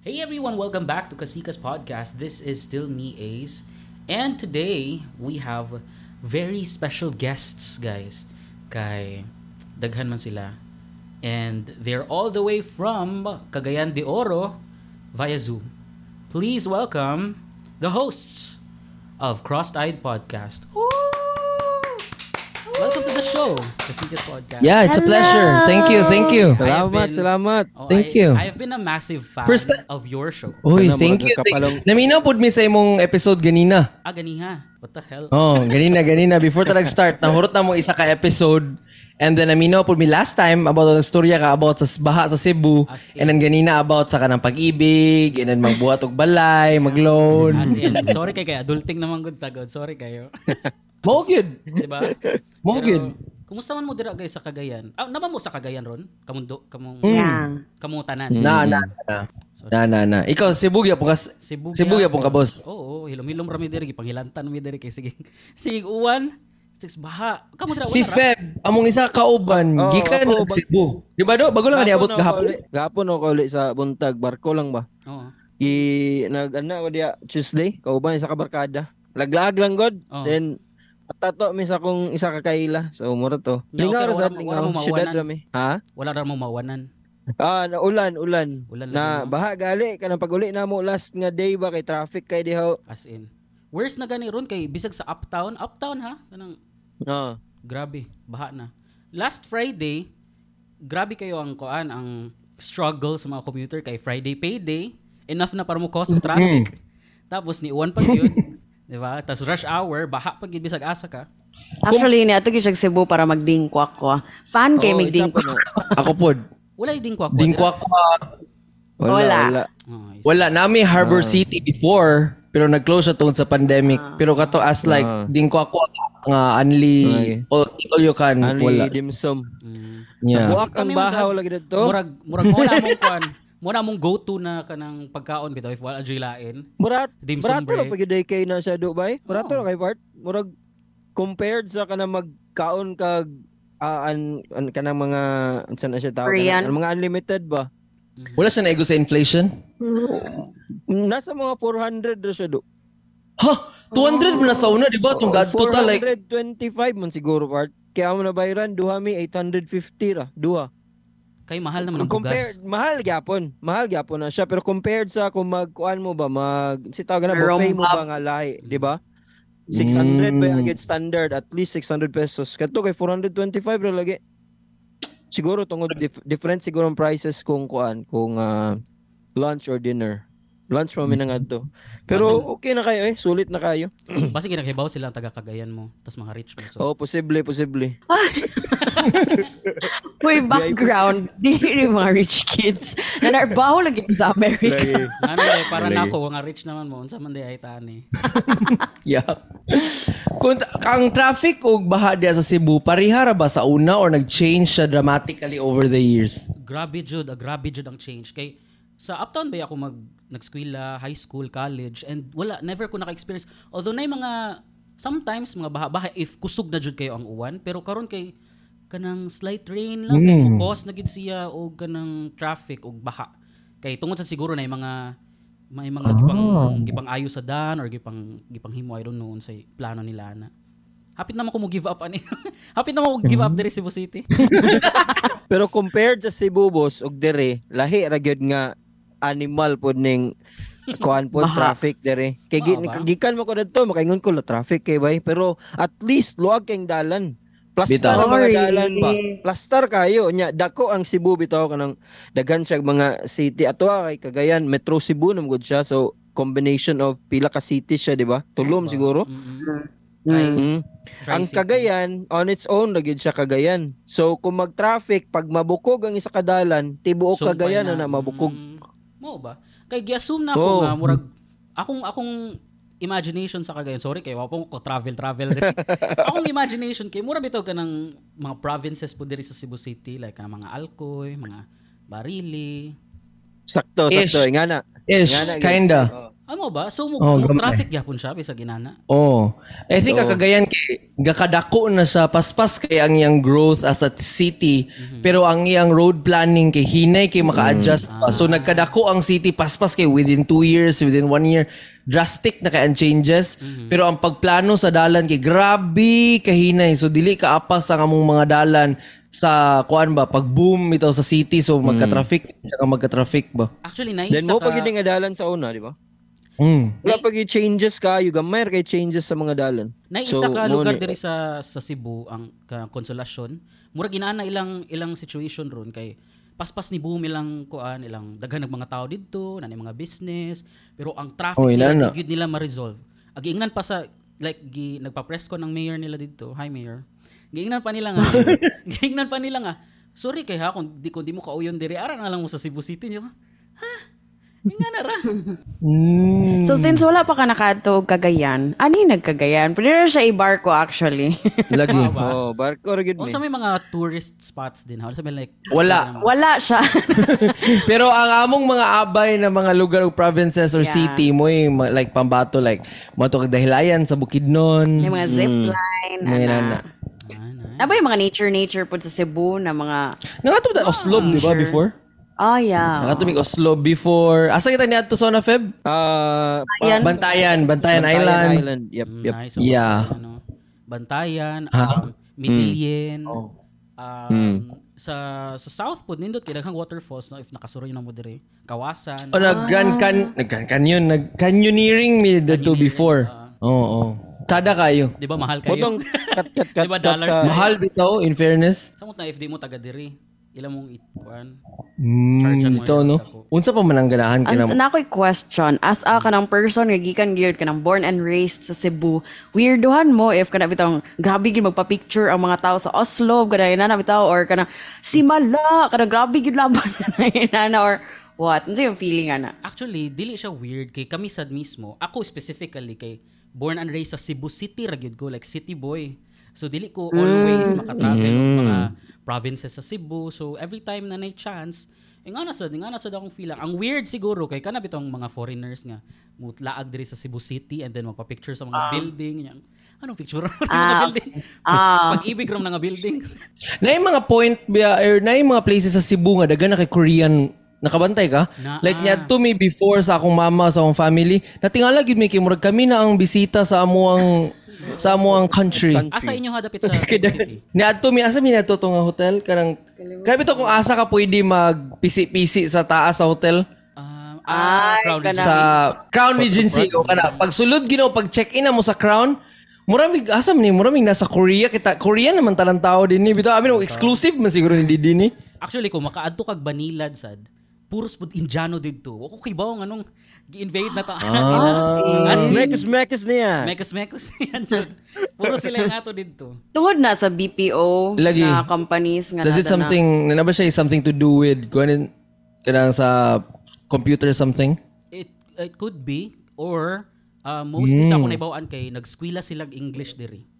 Hey everyone, welcome back to Kasikas Podcast. This is still me, Ace. And today, we have very special guests, guys. Kay daghan man sila. And they're all the way from Cagayan de Oro via Zoom. Please welcome the hosts of Crossed-Eyed Podcast. Woo! The show, Kasikas Podcast. Yeah, it's a pleasure. Thank you, thank you. Salamat, been- salamat. Oh, Thank I, you. I have been a massive fan First ti- of your show. Uy, Kana, thank you. Thank, naminaw pod mi sa imong episode ganina. Ah, ganiha. What the hell? Oh, ganina, ganina. Before ta nag-start, nahurot na mo isa ka episode. And then naminaw pod mi last time about ang storya ka about sa baha sa Cebu. As And then ganina about sa kanang pag-ibig. And then magbuhat og balay, mag-loan. As in, sorry kay kay adulting naman gud tagod. Sorry kayo. Mo gyud. Di ba? Mo gyud. Kumusta man mo dira guys sa Cagayan? Ah, naman mo sa Cagayan ron? Kamundo, kamong Yeah. kamutanan. Na, na, na. Na, na, na. Ikaw, Cebu gyapon ka. Cebu. Cebu gyapon ka, boss. Oo, hilom-hilom rami diri panghilantan mi diri kay sige. Sige uwan. Six baha. Kamo dira Si wala ra. Feb, among isa ka uban, Oh, gikan ako, Cebu. Di ba do? Bago lang niabot uli- Gahapon ako uli sa buntag, barko lang ba? Oo. I nag ano ko dia Tuesday, kauban sa kabarkada. Laglag lang god. Oh. Then Tato mi sa kung isa ka kaila sa umuro to. Yeah, Lingaw ra sa lingaw. Syudad mawanan. rami. Ha? Wala ra mo mawanan. Ah, na ulan, ulan. Ulan na mo. baha gali kanang pag-uli na mo last nga day ba kay traffic kay diha. As in. Where's na gani ron kay bisag sa uptown? Uptown ha? Kanang Ah. Grabe, baha na. Last Friday, grabe kayo ang kuan ang struggle sa mga commuter kay Friday payday, enough na para mo cause traffic. Tapos ni uwan pa yun, 'di ba? Tapos rush hour, baha pag bisag asa ka. Actually, ni ato gyud Cebu para magdingkwak ko. Fan kay Oo, mig isa pa dingkwak. na. Ako pod. Wala yung dingkwak. Dingkwak Wala. Wala. wala. Oh, Wala, nami Harbor City before, pero nag-close siya tungkol sa pandemic. Pero kato as like, Ah. dingko ako nga only, Okay. all, all you can, Only wala. dimsum. Mm. Yeah. Buak ang sa- bahaw lagi dito. Murag murag mo na mong kuan. Mo na mong go-to na kanang pagkaon bitaw if wala diri lain. Murat, Dim sum break. pag day kay na sa Dubai. Barato lang kay part. Murag compared sa kanang magkaon kag ah, an, an kanang mga unsa na siya tawag kanang- mga unlimited ba. Wala siya naigo sa inflation? Nasa mga 400 ra siya do. Ha? 200 mo na sa una, di ba? Itong God total, like, 425 man siguro part. Kaya mo na bayran duha mi 850 ra. Duha. Kay mahal naman ang compared bugas. mahal gyapon. Mahal gyapon na siya pero compared sa kung magkuan mo ba mag si tawag na Rome buffet mo up. ba nga lahi, di ba? 600 ba Mm. ang get standard at least 600 pesos. Kato kay 425 ra lagi. Siguro tungod dif- different siguro ang prices kung kuan kung ah, lunch or dinner. Lunch mo minang adto. Pero Basta- okay na kayo eh, sulit na kayo. Basta kinakibaw sila ang taga Cagayan mo, tas mga rich mo. So, Oh, posible, posible. Uy, background. Di ni mga rich kids. Na narbaho lagi sa America. ano dai para nako nga rich naman mo unsa man di ay tani. yeah. Kung ang traffic o baha diya sa Cebu, parihara ba sa una or nag-change siya dramatically over the years? Grabe jud, ah, grabe jud ang change kay sa uptown ba ako mag nag-eskwela, high school, college and wala never ko naka-experience. Although na mga sometimes mga baha-baha if kusog na jud kayo ang uwan pero karon kay kanang slight rain lang kay mo cause na gid siya og kanang traffic og baha. Kay tungod sa siguro na mga may mga gipang gipang ayo sa dan or gipang gipang himo I don't know sa plano nila na. Hapit naman ko mo give up ani. Hapit naman ko give up diri Cebu City. Pero compared sa Cebu boss og dire, lahi ra gyud nga animal pod ning kuan Baha. traffic dire. Kay gi- gikan mo ko dito, makaingon ko la traffic kay bay, pero at least luwag kayong dalan. Plastar ang mga dalan ba? Plastar kayo nya dako ang Cebu bitaw kanang daghan siya mga city ato ah, kay Cagayan, Metro Cebu nam gud siya. So combination of pila ka city siya, di ba? Tulom siguro. Mm-mm. Mm. Mm. Tri Ang City. Cagayan, on its own, lagid siya Cagayan. So, kung mag-traffic, pag mabukog ang isa kadalan, tibuok Sumpay Cagayan na, na mabukog. Mm, Mo ba? Kay gi-assume na ako Oo. nga murag akong akong imagination sa Cagayan. Sorry kay wapong ko travel travel. diri. akong imagination kay mura bitaw ka ng mga provinces po diri sa Cebu City like kanang mga Alcoy, mga Barili. Sakto, Ish. sakto. Nga na. Ish, Nga na, kinda. Oo. Amo ba? So mo, Oh, mo traffic gyapon siya bisa ginana. Oh. I think ang kagayan kay gakadako na sa paspas kay ang iyang growth as a city pero ang iyang road planning kay hinay kay maka-adjust pa. So nagkadako ang city paspas kay within two years, within one year drastic na kay ang changes pero ang pagplano sa dalan kay grabe kahinay so dili ka apas ang among mga dalan sa kuan ba pag boom ito sa city so magka-traffic saka magka-traffic ba Actually Then naisa mo ka pag yung adalan sa una, di ba? Mm. Wala pag changes ka, yung gamay kay changes sa mga dalan. naisa ka mo lugar ni- diri sa sa Cebu ang ka, konsolasyon. Mura ginana ilang ilang situation ron kay paspas ni boom ilang kuan ilang daghan ng mga tao didto na mga business pero ang traffic Oh, nila na. di nila ma-resolve. Ag-ingnan pa sa like gi, nagpa-press ko ng mayor nila didto. Hi mayor. Giingnan pa nila nga. giingnan pa nila nga. Sorry kay ha kung di kung di mo kauyon diri ara na lang mo sa Cebu City niyo. Ha? Ingnan na ra. Mm. So since wala pa ka nakadto og Cagayan, ani nagkagayan? Pero siya i-barko actually. lagi Oh, barko ra gid mi. Unsa may mga tourist spots din ha? Unsa may like Wala. wala siya. Pero ang among mga abay na mga lugar o provinces or Yeah. city mo eh, like pambato like mo to kag dahilayan sa Bukidnon. Yung mga zipline. Mga ana. nana. Ah, Na ba yung mga nature-nature po sa Cebu na mga... Nangato ta Oslo di ba before? Oh, yeah. Nangato mig Oslo before. Asa kita niadto sa na Feb? Ah, Ayan. Bantayan, Bantayan, Island. Island. Island. Yep, Mm, yep. Nice. Yeah. Ano, Bantayan, um, Midillion. Um, sa sa South po nindot kay daghang waterfalls no if nakasuroy na mo dire. Kawasan. O nag Grand Can nag Grand Canyon, nag canyoneering mi dito before. Oo, oh, Tada kayo. Di ba mahal kayo? Botong kat kat kat, Di ba dollars sa... na? Mahal bitaw in fairness. Samot na if di mo taga diri. Ilang mong ikuan. Mm, mo yun, no. Unsa pa man ang ganahan Ang kinamo? na ako'y question, as a kanang person nga gikan gyud kanang born and raised sa Cebu, weirdohan mo if kana bitong grabe gyud magpa-picture ang mga tao sa Oslo, kana inana bitaw or kana si Mala, kana grabe gyud laban na inana or what? Ano yung feeling ana? Actually, dili siya weird kay kami sad mismo. Ako specifically kay born and raised sa Cebu City ra gyud ko like city boy. So dili ko always makatravel og mga provinces sa Cebu. So every time na nay chance, nga na sad, nga na sad akong feeling. Ang weird siguro kay kana bitong mga foreigners nga mutlaag diri sa Cebu City and then magpa-picture sa mga building. Yang, anong picture ng mga building? Pag-ibig ram nga building. Na yung mga point ba or na yung mga places sa Cebu nga daga na kay Korean nakabantay ka? Na- like niya to me before sa akong mama sa akong family, natingala gid mi kay murag kami na ang bisita sa amuang sa amuang country. Asa inyo hadapit sa Cebu City? Niadto mi asa mi nadto to nga hotel kanang Kaya bito kung asa ka pwede magpisi-pisi sa taas sa hotel Um, ah, Ay, Crown sa Crown Regency o kana pag sulod gino pag check-in na mo sa Crown Muramig asa man ni muramig nasa Korea kita Korea naman talang tao din ni bitaw amin exclusive man siguro ni Didi ni. Actually, kung makaadto kag Banilad sad, puros pud Indiano didto. Ako kay bawo nganong gi-invade na ta. Ah. As Mekos mekos niya. Mekos mekos yan jud. Puro sila yung ato didto. Tungod na sa BPO Lagi. na companies nga Does it nada na- something na ba siya something to do with kunin kanang sa computer something? It it could be or uh, mostly sa ako naibawaan kay nagskwela sila English diri.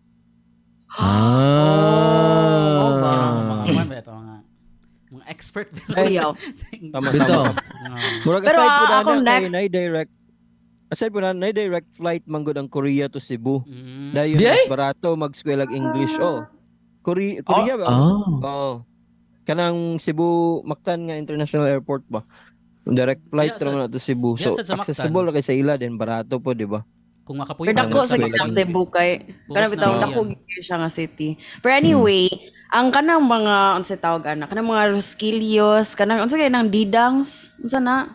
Ah. Mga mga mga ito, mga mga expert Ayaw. Tama Bito. tama. Murag Pero, aside po ah, na akong na kay next- na direct Aside po na na direct flight manggod ang Korea to Cebu. Mm. Dahil ay? mas barato mag-eskwela og English. Oh. Korea Korea ba? Ah. Oo. Kanang Cebu Mactan nga International Airport ba? Direct flight Yeah, sa- ra man to Cebu. yeah, So sa- accessible ra kay sa ila din barato po, di ba? Kung makapuy Pero dako sa kitang. Cebu kay na bitaw dako siya nga city. Pero anyway, ang kanang mga unsa tawag ana, kanang mga Rosquillos, kanang unsa kay nang Didangs, unsa na?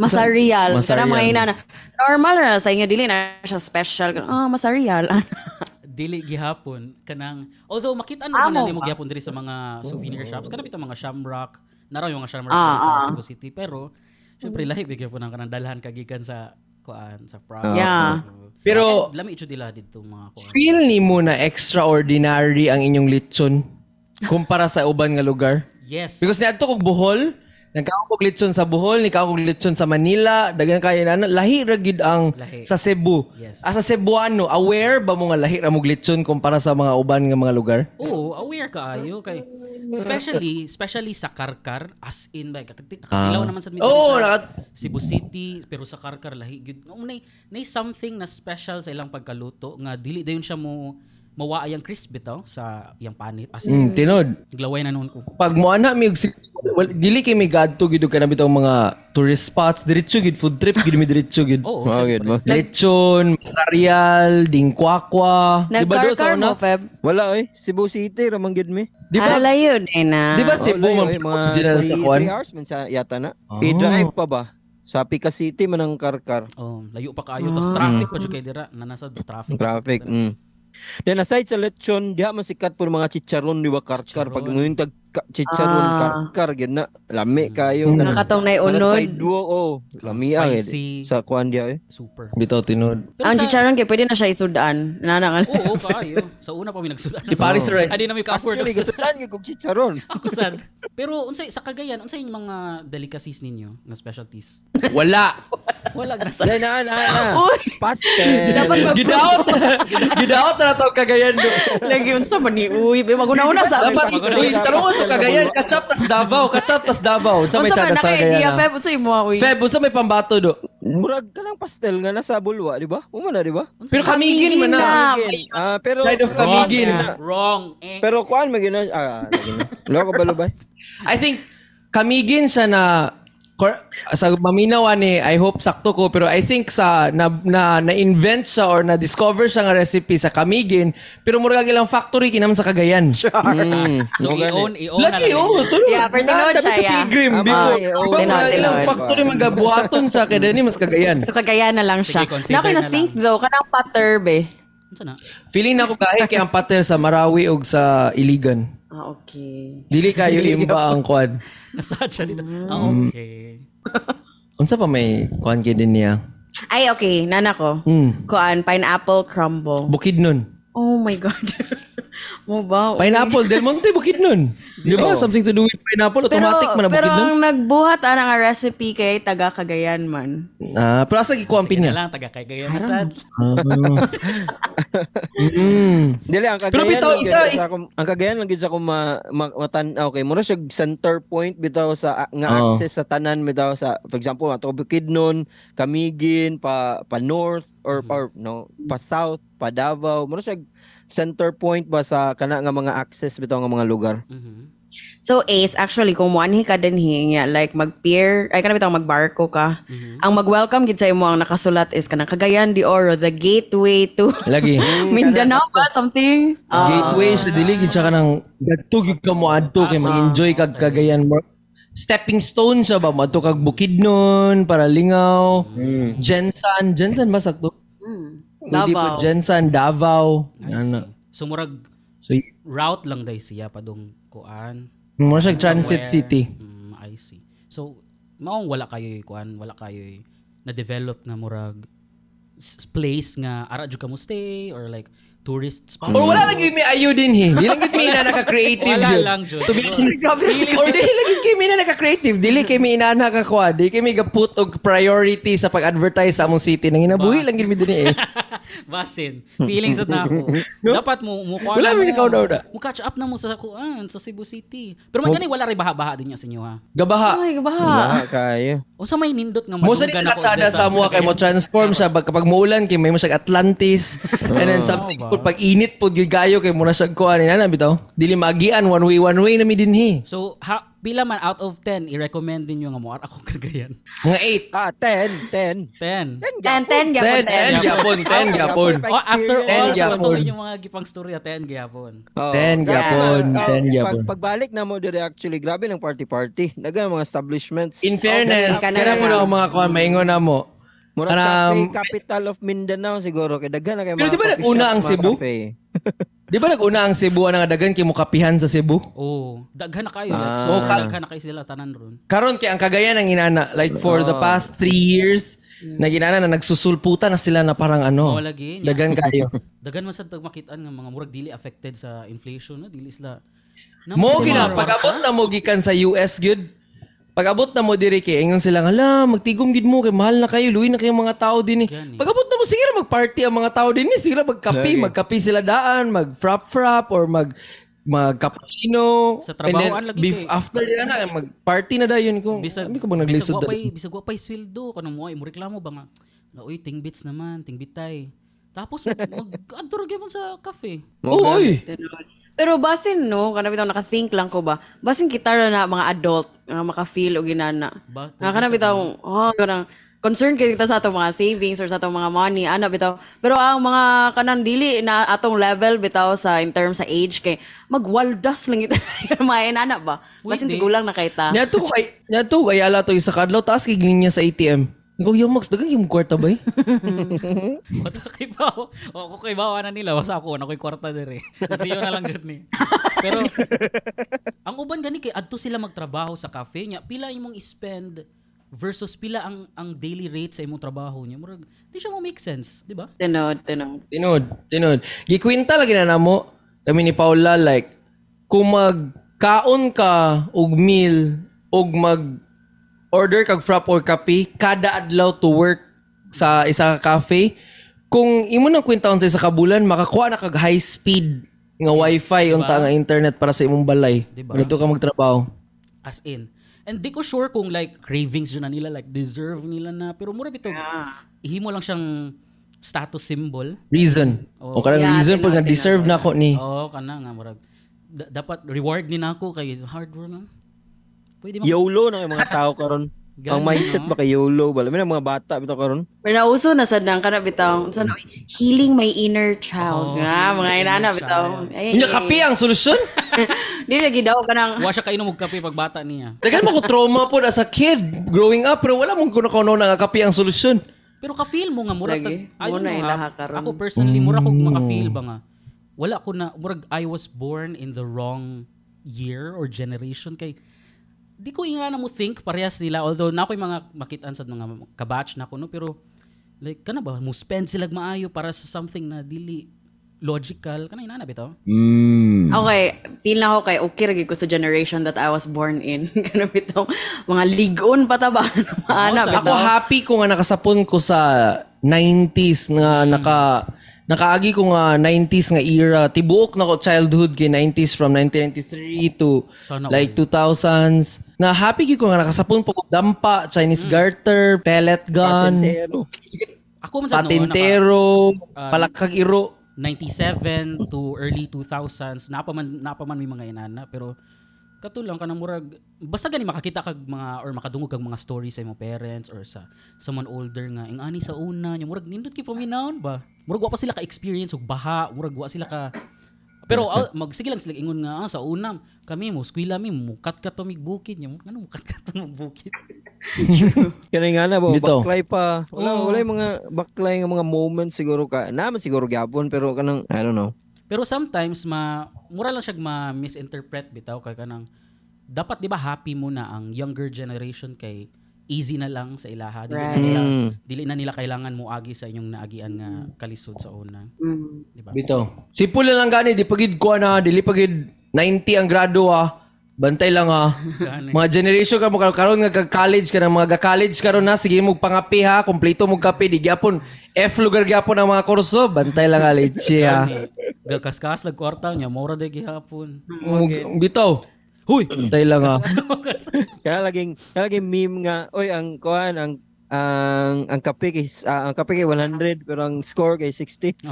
Masarial, Masarial. kanang mga ina na normal ra sa inyo dili na siya special. Ah, masarial. dili gihapon kanang although makita ano man nimo gihapon diri sa mga souvenir shops kana bitaw mga shamrock naraw yung mga shamrock Ah, sa ah. Cebu City pero syempre lahi bigyan po ng kanang dalhan kagikan sa kuan sa province Yeah. So, Pero- lami ito dila dito mga kuan Feel ni mo na extraordinary ang inyong lechon kumpara sa uban nga lugar? yes Because niadto kog Bohol, Nagkaon kog lechon sa Bohol, nikaon kog lechon sa Manila, daghan kayo na lahi ra gid ang Lahi. sa Cebu. Yes. As a Cebuano, aware ba mo nga lahi ra mog lechon kumpara sa mga uban nga mga lugar? Oo, aware ka ayo kay especially especially sa Karkar as in ba nakatilaw naman sa Oo, sa nakat- Cebu City pero sa Karkar lahi gyud. No, nay nay something na special sa ilang pagkaluto nga dili dayon siya mo mawa ayang crisp bitaw sa iyang panit as in Mm, tinod. glaway na noon ko. Pag mo ana mi wal, dili kay mi gadto gid kana bitong mga tourist spots, diretso gid food trip gid mi diretso gid. Oo, syempre. gid mo. Lechon, Sarial, Dingkwakwa. Di ba do sa una? Wala eh. Cebu City, ramang gid mi. Di ba? Ah, layo eh na. Di ba Cebu Oh, eh, mga original sa 3 kwan? hours man sa yata na. Oh. I-drive pa ba? Sa Pica City man ang karkar. Oh, layo pa kaayo tas traffic pa jud kay dira na nasa traffic. Traffic. Mm. Then aside sa lechon, diha man sikat po mga chicharon di ba karkar pag Chicharon. Ka- chicharon Ah. karkar gid na lami kayo Mm. na. Nakatong na Mga unod. side duo oh, lami ang eh, sa kwan diha eh. Super. Bitaw tinod. Pero Ang sa- chicharon kay pwede na siya isudan. Nanangal. Oo, kaayo. Sa una pa mi nagsudan. Di Paris rice. Adi na mi ka-afford. Actually, of- gasudan gyud kog chicharon. Ako sad. Pero unsay sa Cagayan, unsay yung mga delicacies ninyo nga specialties? Wala. Wala sa Then na na na. Pastel. Dapat mag- Gidaot. Gidaot na to kagayan do. Lagi yun sa mani. Uy, maguna-una sa Dapat tarungon to kagayan, kachap tas Davao, kachap tas Davao. Sa may Unsa man tsada sa naka-idea, kagayan. Feb? Unsa imo, uy? Feb, unsa may pambato do? Murag ka lang pastel nga nasa bulwa, di ba? Uma na, di ba? Pero kamigin man na. Ah. Ah, pero Side of kamigin. Wrong. Eh. Pero kuan magina ah, lagi na. Loko ba lubay? I think kamigin siya na cor- sa maminaw ni I hope sakto ko pero I think sa na na, na-invent siya or na discover siya nga recipe sa kamigin pero murag ilang factory kinam sa Cagayan. Mm. So i-own, i-own na Lagi lang. oh, tulo. Yeah, pero tinod Dapat siya, sa yeah. pilgrim Tama, before. Tinod, mga ilang factory magabuhaton siya kaya dani mas Cagayan. So, kagaya na lang siya. Sige, consider Nako na na think though, kanang patter, be. Unsa na? Feeling na ko kain kay ang pater sa Marawi og sa Iligan. Ah, okay. Dili kayo imba ang kwan. Nasaan siya dito? Mm. Ah, okay. Unsa pa may kwan kay din niya? Ay, okay. Nana ko. Hmm. Kuan, pineapple crumble. Bukid nun. Oh my God. Mo ba? Pineapple Del Monte bukid nun. Di ba? Something to do with pineapple. Automatic man na pero bukid nun. ang nagbuhat ana nga recipe kay taga Cagayan man. Ah, pero asa na pinya? lang, taga kay Gaya na sad. Mm. Dili ang Pero kagayan. bitaw, lang isa is- ang kagayan lang gid sa akong ma, ma, matan okay, mura siya center point bitaw sa nga Oo. access sa tanan bitaw sa for example ato Bukidnon, Camiguin pa pa north or Mm-hmm. or no, pa south, pa Davao, mura siya center point ba sa kana nga mga access bitaw nga mga lugar. Mhm. So Ace, actually kung muanhi ka din hiya, like mag-pier, ay kanang bitaw magbarko ka. Mm-hmm. Ang mag-welcome gid sa imo ang nakasulat is kanang Cagayan de Oro, the gateway to Lagi. Mindanao ba something? Ah. Gateway sa dili gid siya kanang gadtugig ka mo adto kay mag-enjoy kag Cagayan mo. Stepping stone siya ba madto kag Bukidnon para lingaw. Jensan, Jensan ba sakto? Hmm. Hindi po Davao. Jensan, Davao. Ano. So murag So, route lang dai siya padung kuan. mo siya transit somewhere. city. Mm, I see. So maong wala kayo kuan, wala kayo na develop nga murag place nga ara jud ka mo stay or like tourist spot. Or wala lang yung may ayo din he. Di lang gid may ina naka-creative Wala yun. lang jud. To be Or di lang gid kay may ina naka-creative. Dili kay may inana ka kwa. Di kay may gaput og priority sa pag-advertise sa among city. Nang inabuhi lang mi din eh. Basin. Feelings at na ako. Dapat mo mo kuan Wala, na may ikaw daw na. Mo catch up na mo sa kuan sa Cebu City. Pero man gani wala ray baha-baha din niya sa inyo ha. Gabaha. Ay, baha. Wala kayo. O sa may nindot nga Mo sa madugan nila katsada sa mo kay mo transform siya kapag muulan kay may mo siya Atlantis and then something pag init pud gyud kayo kay mo na siya kuan ina na bitaw dili maagian one way one way na mi dinhi So ha, pila man out of 10 i-recommend ninyo nga mo ako kagayan. mga Ah, 10, 10. 10. 10 Ten, ten, 8 gyapon, 10 ten. 10 gyapon 10 gyapon Pa- Oh, after all, sa so, yung mga gipang storya 10 gyapon. Oo. 10 gyapon Ah, 10 pag, gyapon pagbalik na mo dire actually grabe ng party party. Daga mga establishments. in fairness kana mo na mga kuan maingon na mo Mura kanang- cafe capital of Mindanao siguro kay daghan na kay Pero mga di ba coffee nag-una shops, ang Cebu? di ba nag-una ang Cebu ang nagadagan kay mo kapihan sa Cebu Oh, daghan na kayo. Ah. So, Oh, ka- daghan na kayo sila tanan ron. karon kay ang Cagayan ang inana like for the past 3 years na ginana na nagsusulputan na sila na parang ano Oh, lagi. dagan kayo Daghan man sad tag makitaan nga mga murag dili affected sa inflation na dili sila. Mo gina pag-abot na mo gikan sa US gyud. Pag abot na mo diri kay ingon sila nga, "Hala, magtigom gid mo kay mahal na kayo, luwi na kayo mga tao din eh." Pag abot na mo sige ra magparty ang mga tao din eh, sige ra magkape, magkape sila daan, mag frap frap or mag mag cappuccino. Sa trabahoan And then, lagi bef- kay- after nila na mag-party na dayon ko. Bisag Sabi ko bang bisag naglisod wa da- pay bisag wa pay sweldo kanang mo ay mo reklamo ba nga na uy tingbits naman tingbitay. Tapos mag-ador gyud mo sa cafe. Oo, oy. Pero basin no, kana bitaw naka-think lang ko ba. Basin kita ra na mga adult nga maka-feel og ginana. Nga kana bitaw, oh, kanang concern kay kita sa atong mga savings or sa atong mga money ana bitaw. Pero ang mga kanang dili na atong level bitaw sa in terms sa age kay magwaldas lang ita main ana ba. Basin tigulang na kay ta. Nya to kay nya to kay ala to isa kadlaw taas kay sa ATM. Ikaw yung Max, dagang yung kwarta ba eh? Wata kay bawo. O ako kay bawo na nila wasa ako na koy kwarta dire. Siyo na lang jud ni. Pero ang uban gani kay adto sila magtrabaho sa cafe nya pila imong spend versus pila ang ang daily rate sa imong trabaho nya murag di siya mo make sense, di ba? Tinod, tinod. Tinod, tinod. Gikwinta lagi na namo kami ni Paula like kung magkaon ka og meal og mag order kag frap or kape kada adlaw to work sa isa ka cafe kung imo nang kwentahon sa isa ka bulan makakuha na kag high speed nga wifi unta nga internet para sa imong balay. Diba? Dito ka magtrabaho. As in. And di ko sure kung like cravings yun na nila, like deserve nila na. Pero mura bito, ihimo lang siyang status symbol. Reason. Oh. O kanang Yeah, reason pag nga deserve na ko ni. Oo, kana nga murag. Da- dapat reward ni nako kay hard work na. Pwede mo. YOLO na yung mga tao karon. Ang mindset ba kay YOLO ba? May mga bata bitaw karon. Pero nauso na sad nang kana bitaw. Sa healing my inner child. Oh, nga, mga inana bitaw. Ay, Unya kape ang solusyon? Dili lagi daw kanang Wa siya kainom og kape pag bata niya. Dagan mo ko trauma po as a kid growing up pero wala mong kuno kuno nga kape ang solusyon. Pero ka-feel mo nga murag Lagi. tag- I don't Muna know, yung ha. laha karon. Ako personally mura ko maka-feel ba nga. Wala ko na murag I was born in the wrong year or generation kay di ko nga na mo think parehas nila although na ako'y mga makitaan sa mga kabatch na ko no pero like kana ba mo spend sila maayo para sa something na dili logical kana inana bitaw Mm. Okay, feel na ako kay okay ra gyud ko sa generation that I was born in. Kanang bitaw mga ligon pa ta ba? Ana sa- Ako happy ko nga nakasapon ko sa 90s nga naka nakaagi ko nga 90s nga era. Tibuok na ko childhood kay 90s from 1993 to Sana like 2000s. Na happy gyud ko nga nakasapon po dampa, Chinese garter, pellet gun, ako man sa noon naka- patintero, palakag iro. 97 to early 2000s napaman napaman may mga inana pero kato lang kanang murag basta gani makakita kag mga or makadungog kag mga stories sa imong parents or sa someone older nga ing ani sa una nya murag nindot kay paminawon ba? Murag wa pa sila ka experience og baha. Murag wa sila ka pero ah, mag sige lang sila ingon nga ah, sa una kami mo skwela mi mukat kat pa mig bukid nya ano mukat kat pa mig bukid Kaya nga na ba, Bitaw. baklay pa. Wala, Oo. wala yung mga baklay nga mga moments siguro ka. Naman siguro gyapon pero kanang I don't know. Pero sometimes ma mura lang siya ma-misinterpret bitaw kay kanang dapat 'di ba happy muna ang younger generation kay easy na lang sa ilaha dili na Right. nila Mm. dili na nila kailangan mo agi sa inyong naagian nga kalisod sa una Mm. di ba Bito. Sipul na lang gani, di pagid ko na, dili pagid 90 ang grado ah. Bantay lang ah. Mga generation ka mo karon- nga kag-college ka na mga ga-college karon na sige mo pangapi ha, kompleto mo kape di gyapon F lugar gyapon ang mga kurso, bantay lang ah leche ha. Gani. gakaskas lag kwarta niya mura day gihapon Ug- Bitaw. Huy, bantay lang ah. Kaya laging kaya laging meme nga, oy ang kuan ang ang ang kape kay ah, ang kape kay 100 pero ang score kay 60.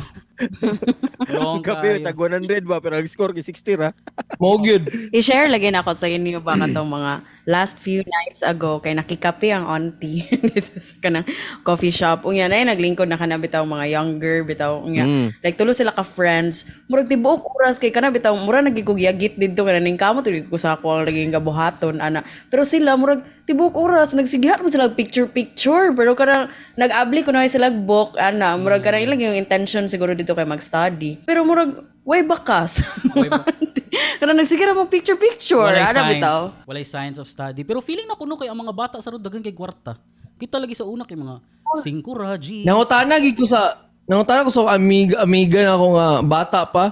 Wrong Ang kape tag 100 ba pero ang score kay 60 ra. Mo gyud. I-share lagi na ako sa inyo ba katong mga last few nights ago kay nakikape ang auntie dito sa kanang coffee shop. Unya na naglingkod na kana bitaw mga younger bitaw unya. Mm. Like tulo sila ka friends. Murag tibuok oras kay kana bitaw mura nagikugyagit dito kana ning kamo tuloy ko sa ako ang laging gabuhaton ana. Pero sila murag tibuok oras nagsigihat mo sila picture picture pero kana nag-abli ko na sila book ana murag kana ilang yung intention siguro dito kay mag-study. Pero murag way bakas. Kana nagsigira mo picture picture. walay Ano signs bitaw? walay signs of study pero feeling na kuno kay ang mga bata sa dagan kay kwarta kita lagi sa una kay mga 5 ra G Nangutana gid ko sa nangutana ko sa amiga amiga na ako nga bata pa.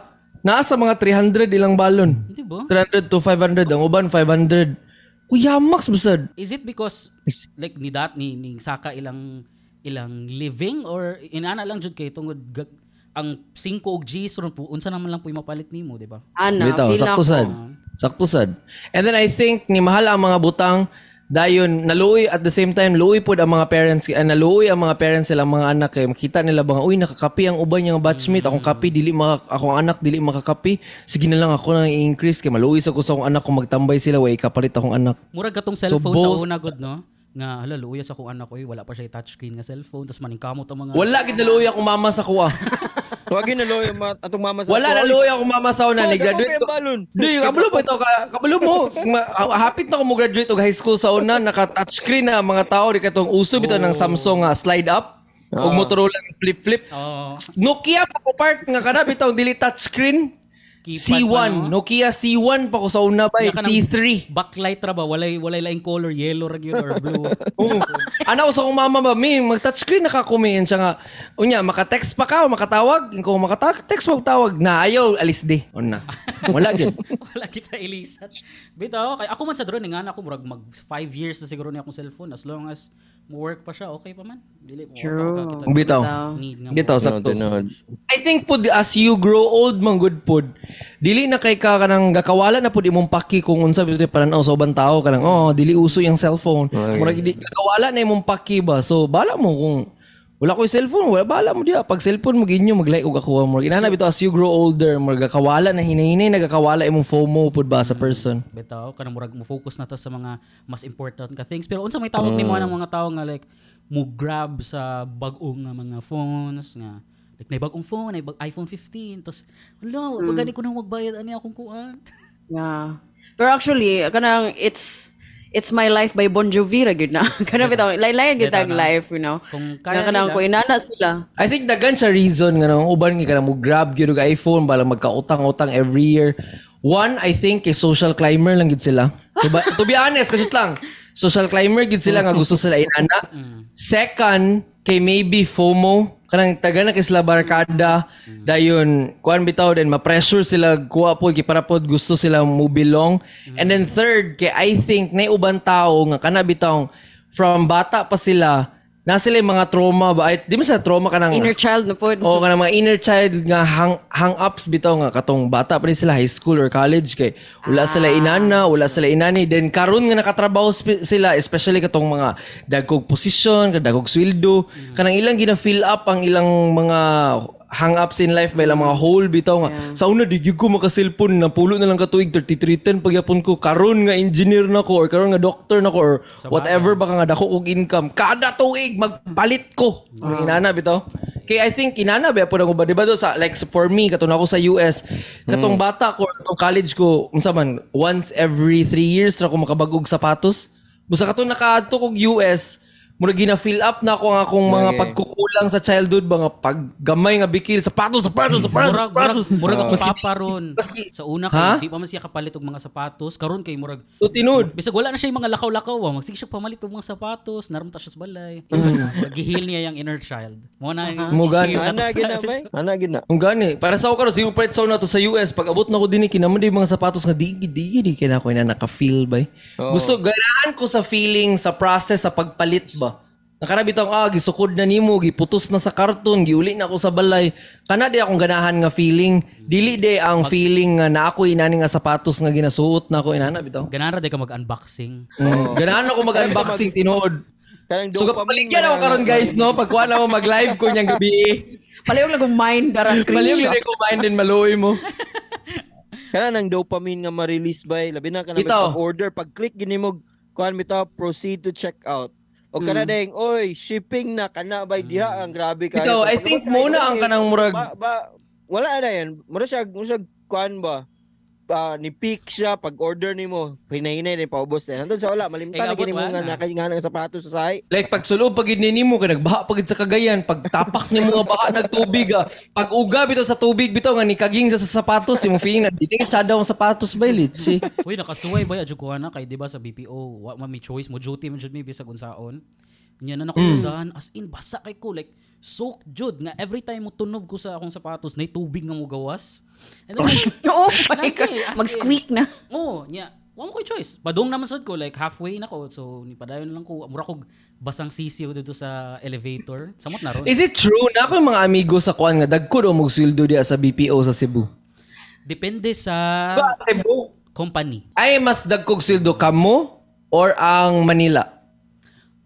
Naa sa mga 300 ilang balon. di ba 300 to 500 ang uban 500 Uyamax basad. Is it because like ni dat ni ning saka ilang ilang living or inana lang jud kay tungod gag- ang 5 og Gs ron po unsa naman lang po mapalit nimo, di ba? Ana, Bitaw, feel na sakto sad. Sakto sad. And then I think ni mahal ang mga butang dayon naluoy at the same time luoy pod ang mga parents uh, naluoy ang mga parents sila mga anak kay makita nila ba nga, uy nakakapi ang uban yung batchmate akong kapi dili maka, akong anak dili makakapi sige na lang ako nang i-increase kay maluoy sa ko sa akong anak kung magtambay sila way kapalit akong anak Murag katong cellphone sa both- una gud no? Nga hala luya sa kung anak ko eh, wala pa siya touchscreen nga cellphone tas maningkamot ang mga wala gid naluoy akong mama sa kuha Wag yun naloy ang ma- atong mama sa wala naluoy akong mama sa una ni graduate. Di, kabalo pa ito. ka- Kabalo mo. Ma- ah, hapit na ko mo graduate og high school sa una. Naka-touchscreen na ang mga tao. Di katong uso bito ng Samsung nga slide up. Og Motorola nga flip-flip. Oh, Nokia pa ko part nga kada bitaw dili touchscreen. Keypad C1. pa, no? Nokia C1 pa ko sa una ba. Ng C3. Backlight ra ba walay walay laing color yellow ra or blue. Oo. Ana ko sa akong mama ba, mi, mag-touchscreen na ka kumiin siya nga. Unya, maka-text pa ka o makatawag. Kung makatawag, text magtawag na ayaw, alis di. O na. Wala gyud. wala kita ilisat. Bitaw kay ako man sa drone nga ako murag mag 5 years na siguro ni akong cellphone as long as work pa siya okay pa man. Dili mo True. kita Bitaw. need nga Bitaw, mo. sakto. Tinod. I think pud as you grow old man good pud dili na kay ka kanang gakawala na pud imong paki kung unsa bitaw pananaw sa ubang tao kanang oh dili uso yung cellphone murag di gakawala na imong paki ba so bala mo kung wala ko cellphone wala bala mo diha pag cellphone mo ginyo mag-like og ako murag inana bitaw as you grow older murag gakawala na hinahinay na gakawala imong FOMO pud ba sa person? Bitaw kanang murag mo focus na ta sa mga mas important ka things. Pero unsa may tawag nimo ng mga tao nga like mo grab sa bag-o nga mga phones nga. Like na bagong phone na bag iPhone 15 tas hello pag gani ko nang magbayad ani akong kuan. Yeah. Pero actually, kanang it's it's my life by Bon Jovi ra gyud na. Kanang bitaw, lain-lain gyud tag life, you know. Kung Kaya nila. ko inana sila. I think daghan sa reason nga nang uban nga kanang mo grab gyud og iPhone bala magkautang-utang every year. One, I think kay social climber lang gid sila. Diba? to be honest, kasi lang social climber gid sila nga gusto sila inana. Second, kay maybe FOMO. Kanang taga na kay barkada. Dayon kuan bitaw din ma-pressure sila kuha po kay para pod gusto sila mo belong and then third kay I think na uban tao nga kana bitaw from bata pa sila na sila yung mga trauma ba? Ay di mo sa trauma kanang Inner child na po. o kanang mga inner child nga hang hang ups bitaw nga katong bata pa rin sila high school or college kay wala sila inana wala sila inani. Then karon nga nakatrabaho sila especially katong mga dagkog posisyon dagkog sweldo. Kanang ilang gina fill up ang ilang mga hang ups in life ba ilang mga hole bitaw nga. Sa una di gyud ko maka cellphone na pulo na lang katuig 3310 pagyapon ko. Karon nga engineer na ko or karon nga doctor na ko or whatever baka nga dako kog income. Kada tuig magpalit ko. Ang inana bitaw. Kay I think inana ba po nang ba? Diba do sa like for me katong ako sa US katong bata ko katong college ko unsa man once every three years ra ko makabagog sapatos. Busa katong nakaadto kog US mura gina fill up na ako ang akong mga Okay. pagkukulang sa childhood mga paggamay nga bikil sapatos sapatos sapatos murag murag sapatos murag ako Maski- papa ron maski- sa una Ha? kay di pa man siya kapalit og mga sapatos karon kay murag So, tinod bisag wala na siya yung mga lakaw-lakaw wa magsige siya pamalit og mga sapatos naramta siya sa balay Murag gihil niya yung inner child mo na yung Mo gani. Ana gina bay. Ana gina. Ang gani, para sa ako karon sige palit sa na to sa US pag abot na ko dinhi kinaman di mga sapatos nga digi digi di kaya na ako na naka-feel bay. Gusto ganahan ko sa feeling sa process sa pagpalit ba. Nakarabi tong ah gisukod na nimo giputos na sa karton giuli na ako sa balay. Kana di akong ganahan nga feeling. Dili di ang feeling nga na ako inani nga sapatos nga ginasuot na ako inana bitaw. ganara di ka mag-unboxing Mm. Ganahan ako mag-unboxing tinuod. Kanang So kapaligyan ako karon guys no pagkuha na ako mag-live ko niyang gabi. Palihog lang kong mind dara Maliw screenshot. gid ko mind din maluoy mo. Kana nang dopamine nga ma-release bay. Labi na kana Bitaw. pag order pag click gini mo kuan bitaw proceed to check out. O kana ding oy shipping na kana bay diha ang grabe kayo. Bitaw, I think pag- muna ang ay, kanang murag ba, ba, wala na yan. Mura siya, mura siya kuan ba? Ah, ni peak siya pag order nimo hinahinay din paubos na nandun sa wala malimtan Eh, na gini mo nga wala. nakaingan ng sapatos sa sahay Like pag sulo pag ni mo kay nagbaha pagid sa kagayan, pag tapak ni mga baha nagtubig ah. Pag uga bitaw sa tubig bitaw nga ni kaging sa, sa sapatos, imong feeling na dili ka ang sapatos ba litsi. Uy, nakasuway ba adyo ko na kay 'di ba sa BPO, wa man mi choice mo duty man jud mi bisag unsaon. Nya na nako sudan as in basa kay ko like soak jud nga every time mo tunog ko sa akong sapatos nay tubig nga mo gawas. And then Oh my Lagi, God. Mag-squeak na. Oh, nya Wala ko choice. Padung naman sad ko like halfway na ko. So ni padayon lang ko mura ko basang sisiw dito sa elevator. Samot na ron. Is it true na ako yung mga amigo sa kuan nga dagko mo sweldo diya sa BPO sa Cebu? Depende sa Ba, Cebu? company. Ay mas dagkog sweldo kamo or ang Manila?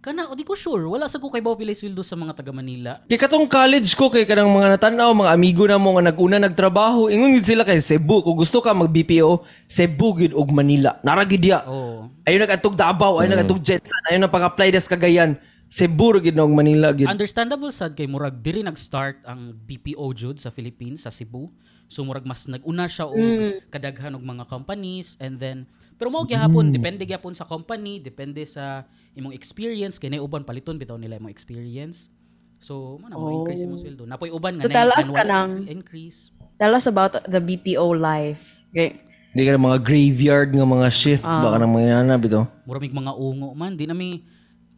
Kana di ko sure. Wala sa ko kay Bao Pilay sweldo sa mga taga Manila. Kay katong college ko kay kanang mga natanaw mga amigo na mo nga naguna nagtrabaho ingon gid sila kay Cebu kung gusto ka mag BPO Cebu gid og Manila nara gid diya Oh. ayo nagatog Davao ayo nagatog Jetson ayo na pag-apply des Cagayan Cebu gid na og Manila gid Understandable sad kay murag diri nag-start ang BPO jud sa Philippines sa Cebu. So murag mas nag-una siya og kadaghan og mga companies and then pero mao gyapon depende gyapon sa company, depende sa imong experience kay nay uban paliton bitaw nila imong experience. So man mo increase imong sweldo. Napoy uban nga So, nay tell us annual ka ng- increase. Tell us about the BPO life. Okay. Di ka na mga graveyard nga mga shift baka nang mga yana bitaw Mura mig mga ungo man di na mi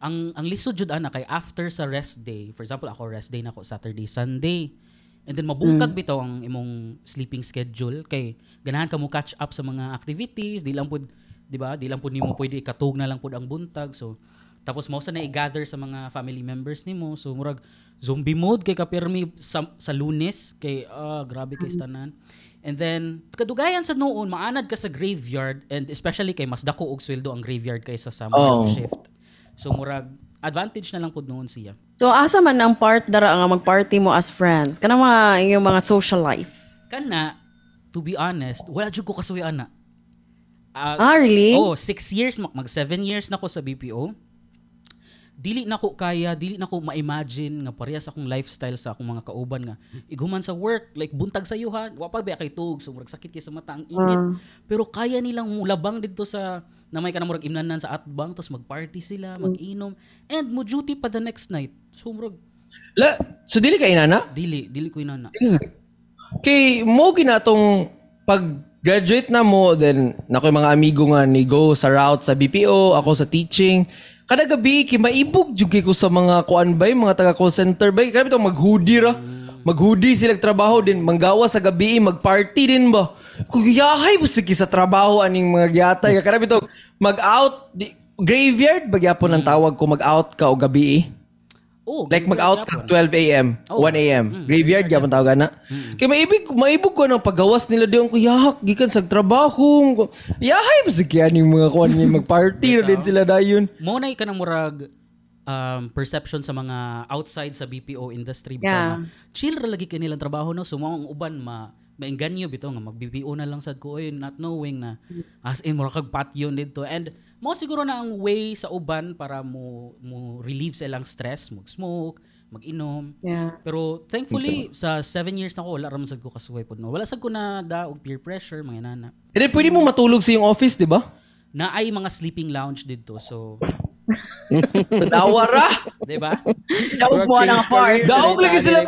ang ang lisod jud ana kay after sa rest day. For example, ako rest day nako Saturday, Sunday. And then mabungkag bitaw ang imong sleeping schedule kay ganahan ka mo catch up sa mga activities, di lang pud di ba? Di lang pud nimo pwede ikatug na lang pud ang buntag. So tapos mo sa na i-gather sa mga family members nimo. So murag zombie mode kay kapirmi sa, sa Lunes kay ah grabe kay tanan. And then kadugayan sa noon maanad ka sa graveyard and especially kay mas dako og sweldo ang graveyard kaysa sa morning Oh. shift. So murag advantage na lang pud noon siya. So, asa man ang part dara nga mag-party mo as friends? Kana mga inyong mga social life? Kana, to be honest, wala jud ko kasuy ana. Ah, Ah, really? Oh, six years, mag, mag seven years na ko sa BPO. Dili na ko kaya, dili na ko ma-imagine nga parehas akong lifestyle sa akong mga kauban nga. Iguman sa work, like buntag sa yuha, wa pa ba kay tug, so murag sakit kay sa mata ang init. Pero kaya nilang mulabang dito sa na may kanang murag imnanan sa atbang tapos mag-party sila, mag-inom and mo duty pa the next night. So murag La, so dili ka inana dili, dili ko inana. Kay mo ginatong pag graduate na mo then nako yung mga amigo nga ni go sa route sa BPO, ako sa teaching. Kada gabi kay maibog jud ko sa mga kuan bay, mga taga call center bay. Kaya bitaw mag-hoodie ra. Mag-hoodie sila trabaho din, manggawa sa gabi, mag-party din ba. Kung yahay mo sige sa trabaho aning mga gyatay, kada bitaw mag-out di, graveyard bagyapon ang tawag ko mag-out ka o gabi. Oh, Like mag-out ka 12 a.m., 1 a.m. Graveyard gyapon tawag na. Kay maibig maibig ko ng paggawas nila diyon ko yahak gikan sa trabaho. Yahay ba sa ning mga kuan nga mag-party na din sila dayon. mo na ka ng murag um, perception sa mga outside sa BPO industry bitaw Yeah. nga, chill ra lagi kanilang trabaho no so mao ang uban ma maengganyo bitaw nga mag BPO na lang sad ko oy not knowing na as in mura kag patio dito and mo siguro na ang way sa uban para mo mo relieve sa ilang stress mag smoke mag-inom Yeah. pero thankfully sa seven years na ko wala ra man sad ko kasuway pod no wala sad ko na da og peer pressure mga nana And then pwede mo matulog sa iyong office, di ba? na ay mga sleeping lounge dito so Tanawa ra. di ba Daog mo ang part. Daog lagi sila.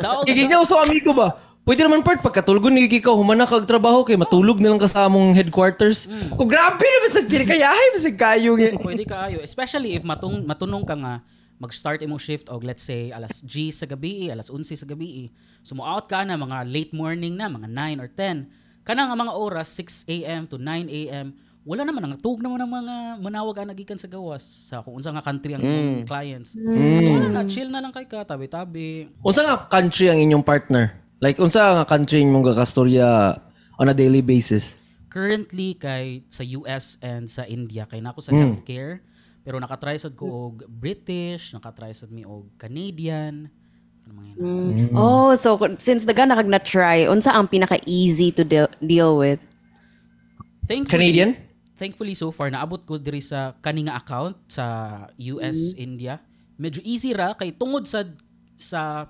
Daog. Giginyaw sa amigo ba? Pwede naman part pagkatulog ni ikaw humana kag trabaho kay matulog na lang ka sa among headquarters. Kung grabe naman sa kiri kayahay bisag kayo nga. Pwede kaayo. Especially if matung, matunong ka nga, mag-start imong shift og let's say alas 10 sa gabi, alas 11 sa gabi. So mo out ka na mga late morning na, mga 9 or 10. Kana nga mga oras 6 a.m. to 9 a.m. Wala naman ang tug naman ng mga manawag ang nagikan sa gawas sa kung unsa nga country ang imong clients. So wala na chill na lang kay ka tabi-tabi. Unsa nga country ang inyong partner? Like unsa nga country imong gakastorya on a daily basis? Currently kay sa US and sa India kay nako sa healthcare pero nakatry sad ko og British, nakatry sad mi og Canadian. Ano mga yun? Oh, so since daga na kag na-try, unsa ang pinaka-easy to deal, deal with? Thankfully, Canadian? Thankfully so far naabot ko diri sa kaninga account sa US, India. Medyo easy ra kay tungod sa sa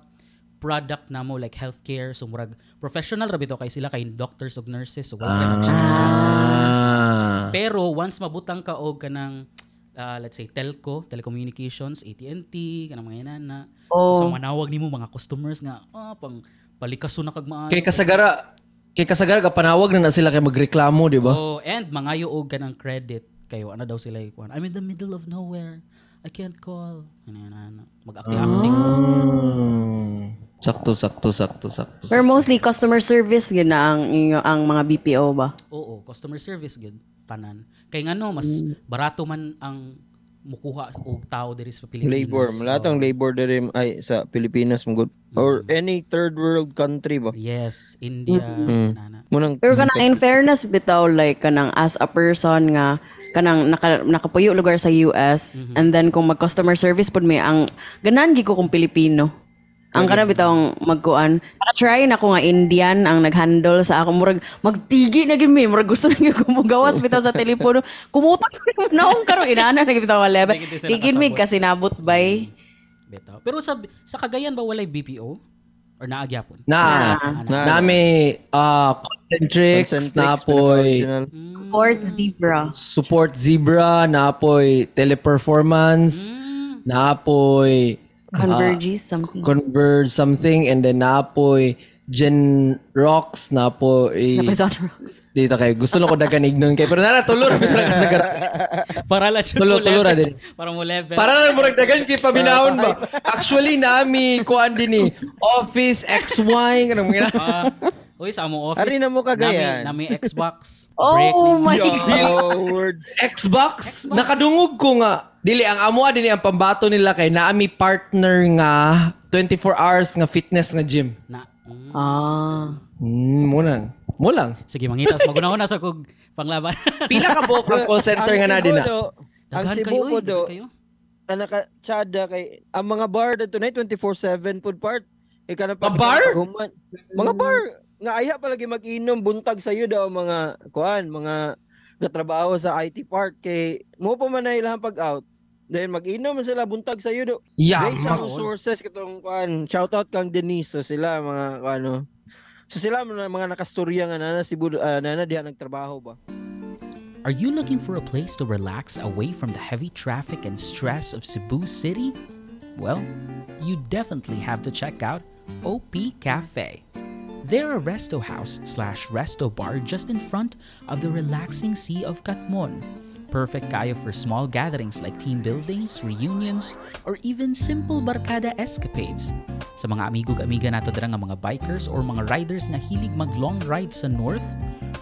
product na mo like healthcare so murag professional ra bitaw kay sila kay doctors ug nurses so wala rin mag Ah. Pero once mabutang ka og kanang ah, let's say telco, telecommunications, AT&T, kanang mga inana. Oh. So manawag nimo mga customers nga ah, pang palikaso na kag maayo. Kay kasagara kay kasagara ka panawag na na sila kay magreklamo, di ba? Oh, and mangayo og kanang credit kayo ano daw sila ikuan. I'm in the middle of nowhere. I can't call. Ano yan, ano. Mag-acting-acting. Mm. Sakto, sakto, sakto, sakto. Pero mostly customer service yun na ang, inyo- ang mga BPO ba? Oo, customer service good. tanan. Kay ngano mas barato man ang mukuha og tao diri sa Pilipinas. Labor, lahat ang So, labor diri ay sa Pilipinas mo good. Or any third world country ba. Yes, India, Mm. nana. Munang Pero kanang in fairness bitaw like kanang as a person nga kanang naka, nakapuyo lugar sa US and then kung mag customer service pud may ang ganan gi ko kung Pilipino. Ang kana bitaw ang magkuan. Try na ko nga Indian ang naghandle sa ako murag magtigi na gid mi murag gusto na gyud ko mugawas bitaw sa telepono. Kumutak ko naong karon inaana na bitaw level. Kigin mi kasi nabot bay. Bitaw. Pero sa sa Cagayan ba walay BPO or naagyapon? Na, Na- nami uh, concentrics, Concentrix, napoy. Fort Zebra. support zebra, napoy teleperformance, napoy Converges something. converge something and then napoy gen rocks napoy Napasad rocks. dito kay gusto na ko dagan ignon kay pero tulor gara. Para lang siya Tulo- mo tulo ra level. din. Para mo level. Para lang murag dagan kay pabinaon ba. Actually nami kuan din ni Office XY kanang mga Ah, uy, sa among office. Ari na mo Cagayan. Nami, nami Xbox. Oh break my Yo, words. Xbox, nakadungog ko nga. Dili ang amo din ang pambato nila kay naami partner nga 24 hours nga fitness nga gym. Na. Ah. Hmm, mo lang. Mo lang. Sige, mangitas. Maguna-una sa kog panglaban. Pila ka buok ang call center nga na din na. do, ang Cebu uy. do, ang naka-tsada kay, ang mga bar dito na 24-7 food part. Ika na Mga bar? Mga bar. Nga aya palagi mag-inom, buntag sa'yo daw mga, kuan, mga katrabaho sa IT park. Kay, mo pa man na ilang pag-out. Then mag-inom sila, buntag sa'yo do. Yeah, Based sa mga sources katong kuan, shout out kang Denise so sila mga ano. So sila mga, mga nakastorya nga nana si uh, nana diha nagtrabaho ba. Are you looking for a place to relax away from the heavy traffic and stress of Cebu City? Well, you definitely have to check out OP Cafe. They're a resto house slash resto bar just in front of the relaxing Sea of Katmon. Perfect kayo for small gatherings like team buildings, reunions, or even simple barkada escapades. Sa mga amigo-amiga nato dira nga mga bikers or mga riders na hilig mag long ride sa north,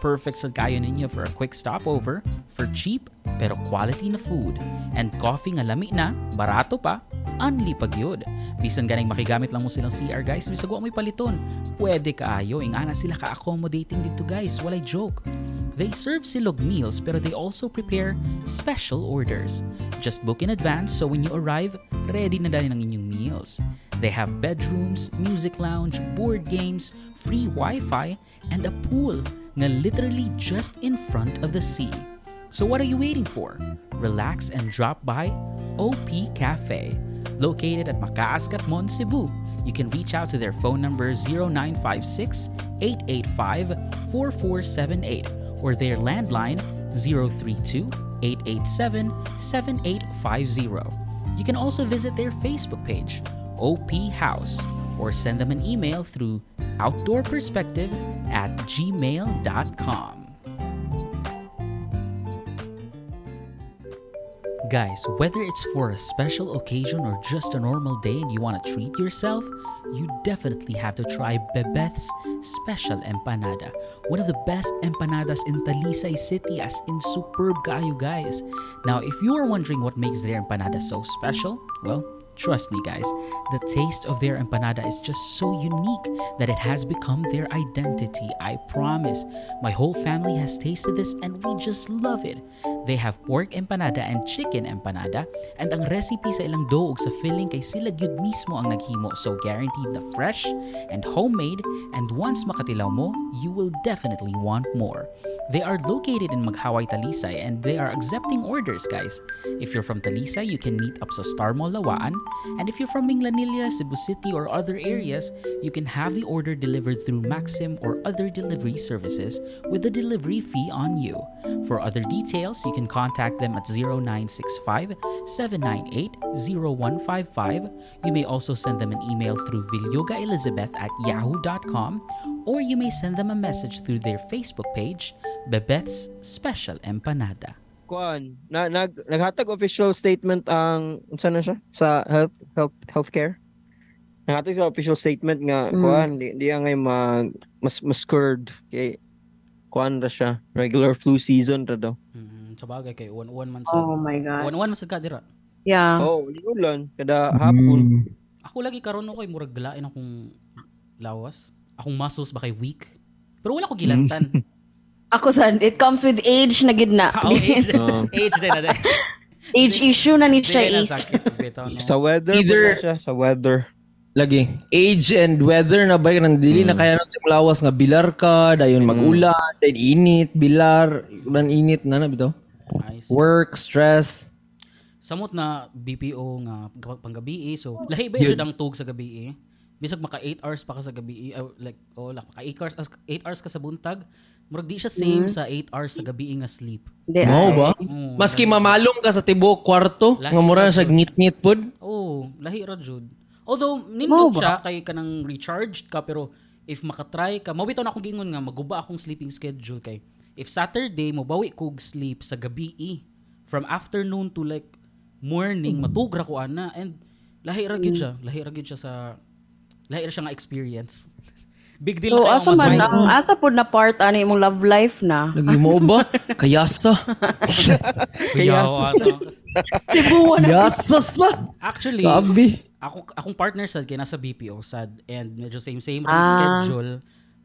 perfect sa kayo ninyo for a quick stopover for cheap pero quality na food and coffee nga lami na, barato pa, unli pag yun. Bisan ganing makigamit lang mo silang CR guys, bisag wa mo'y paliton. Pwede kaayo, ingana sila ka-accommodating dito guys, walay joke. They serve silog meals pero they also prepare special orders. Just book in advance so when you arrive, ready na dali ng inyong meals. They have bedrooms, music lounge, board games, free Wi-Fi, and a pool na literally just in front of the sea. So what are you waiting for? Relax and drop by OP Cafe, located at Makaas Katmon, Cebu. You can reach out to their phone number 0956 885 4478 or their landline 032 887 7850. You can also visit their Facebook page, OP House, or send them an email through outdoorperspective at gmail.com. Guys, whether it's for a special occasion or just a normal day and you want to treat yourself, you definitely have to try Bebeth's Special Empanada. One of the best empanadas in Talisay City as in superb kayo guys. Now, if you are wondering what makes their empanada so special, well, Trust me, guys, the taste of their empanada is just so unique that it has become their identity. I promise. My whole family has tasted this and we just love it. They have pork empanada and chicken empanada, and ang recipe sa ilang doog sa filling kay sila gyud mismo ang naghimo. So guaranteed na fresh and homemade, and once makatilaw mo, you will definitely want more. They are located in Maghaway, Talisay, and they are accepting orders, guys. If you're from Talisay, you can meet up sa Star Mall Lawaan. And if you're from Minglanilla, Cebu City, or other areas, you can have the order delivered through Maxim or other delivery services with a delivery fee on you. For other details, you can contact them at 0965 798 0155. You may also send them an email through vilyogaelizabeth at yahoo.com or you may send them a message through their Facebook page, Bebeth's Special Empanada. Kuan, na, nag naghatag official statement ang unsa na siya sa health health healthcare. Naghatag sa official statement nga Mm. kuan di, di nga mag mas mas curd kay kuan ra siya. Regular flu season ra daw. Mm, sa bagay kay one-one man sa Oh my God. one-one man sa dira. Yeah. Oh, ulan kada hapon. Mm. Ako lagi karon ay murag galain akong lawas. Akong muscles ba kay weak. Pero wala ko gilantan. Ako sa it comes with age na gid na. Oh, age, Oh. age din na din. age issue na ni siya na is. Sa weather Either- siya, sa weather. Lagi. Age and weather na ba nang dili na kaya nang lawas nga bilar ka, dayon mag-ulan, dayon init, bilar, ulan init na na bitaw. Nice. Work, stress. Samot na BPO nga panggabi eh. So, lahi ba yun ang tug sa gabi eh? Bisag maka 8 hours pa ka sa gabi eh. Oh, like, oh, like, maka 8 hours, 8 hours ka sa buntag. Murag di siya same sa 8 hours sa gabi nga sleep. Di, Mao ba? Mm, Maski mamalong ka sa tibuok kwarto, nga mura siya ngit-ngit pod. Oh, lahi ra jud. Although nindot siya kay kanang recharged ka pero if makatry ka, mabitaw na akong gingon nga maguba akong sleeping schedule kay if Saturday mobawi kog sleep sa gabi eh, from afternoon to like morning matugra ko ana and lahi ra gyud siya, lahi ra gyud siya sa lahi ra siya nga experience. Big deal So, na asa man mag- ang asa pod na part ani imong love life na. Lagi mo ba? Kayasa. Kaya Yawa, sa- no? Tibuan na. Kayasa sa. Actually, Sabi. ako akong partner sad kay nasa BPO sad and medyo same same Ah. schedule.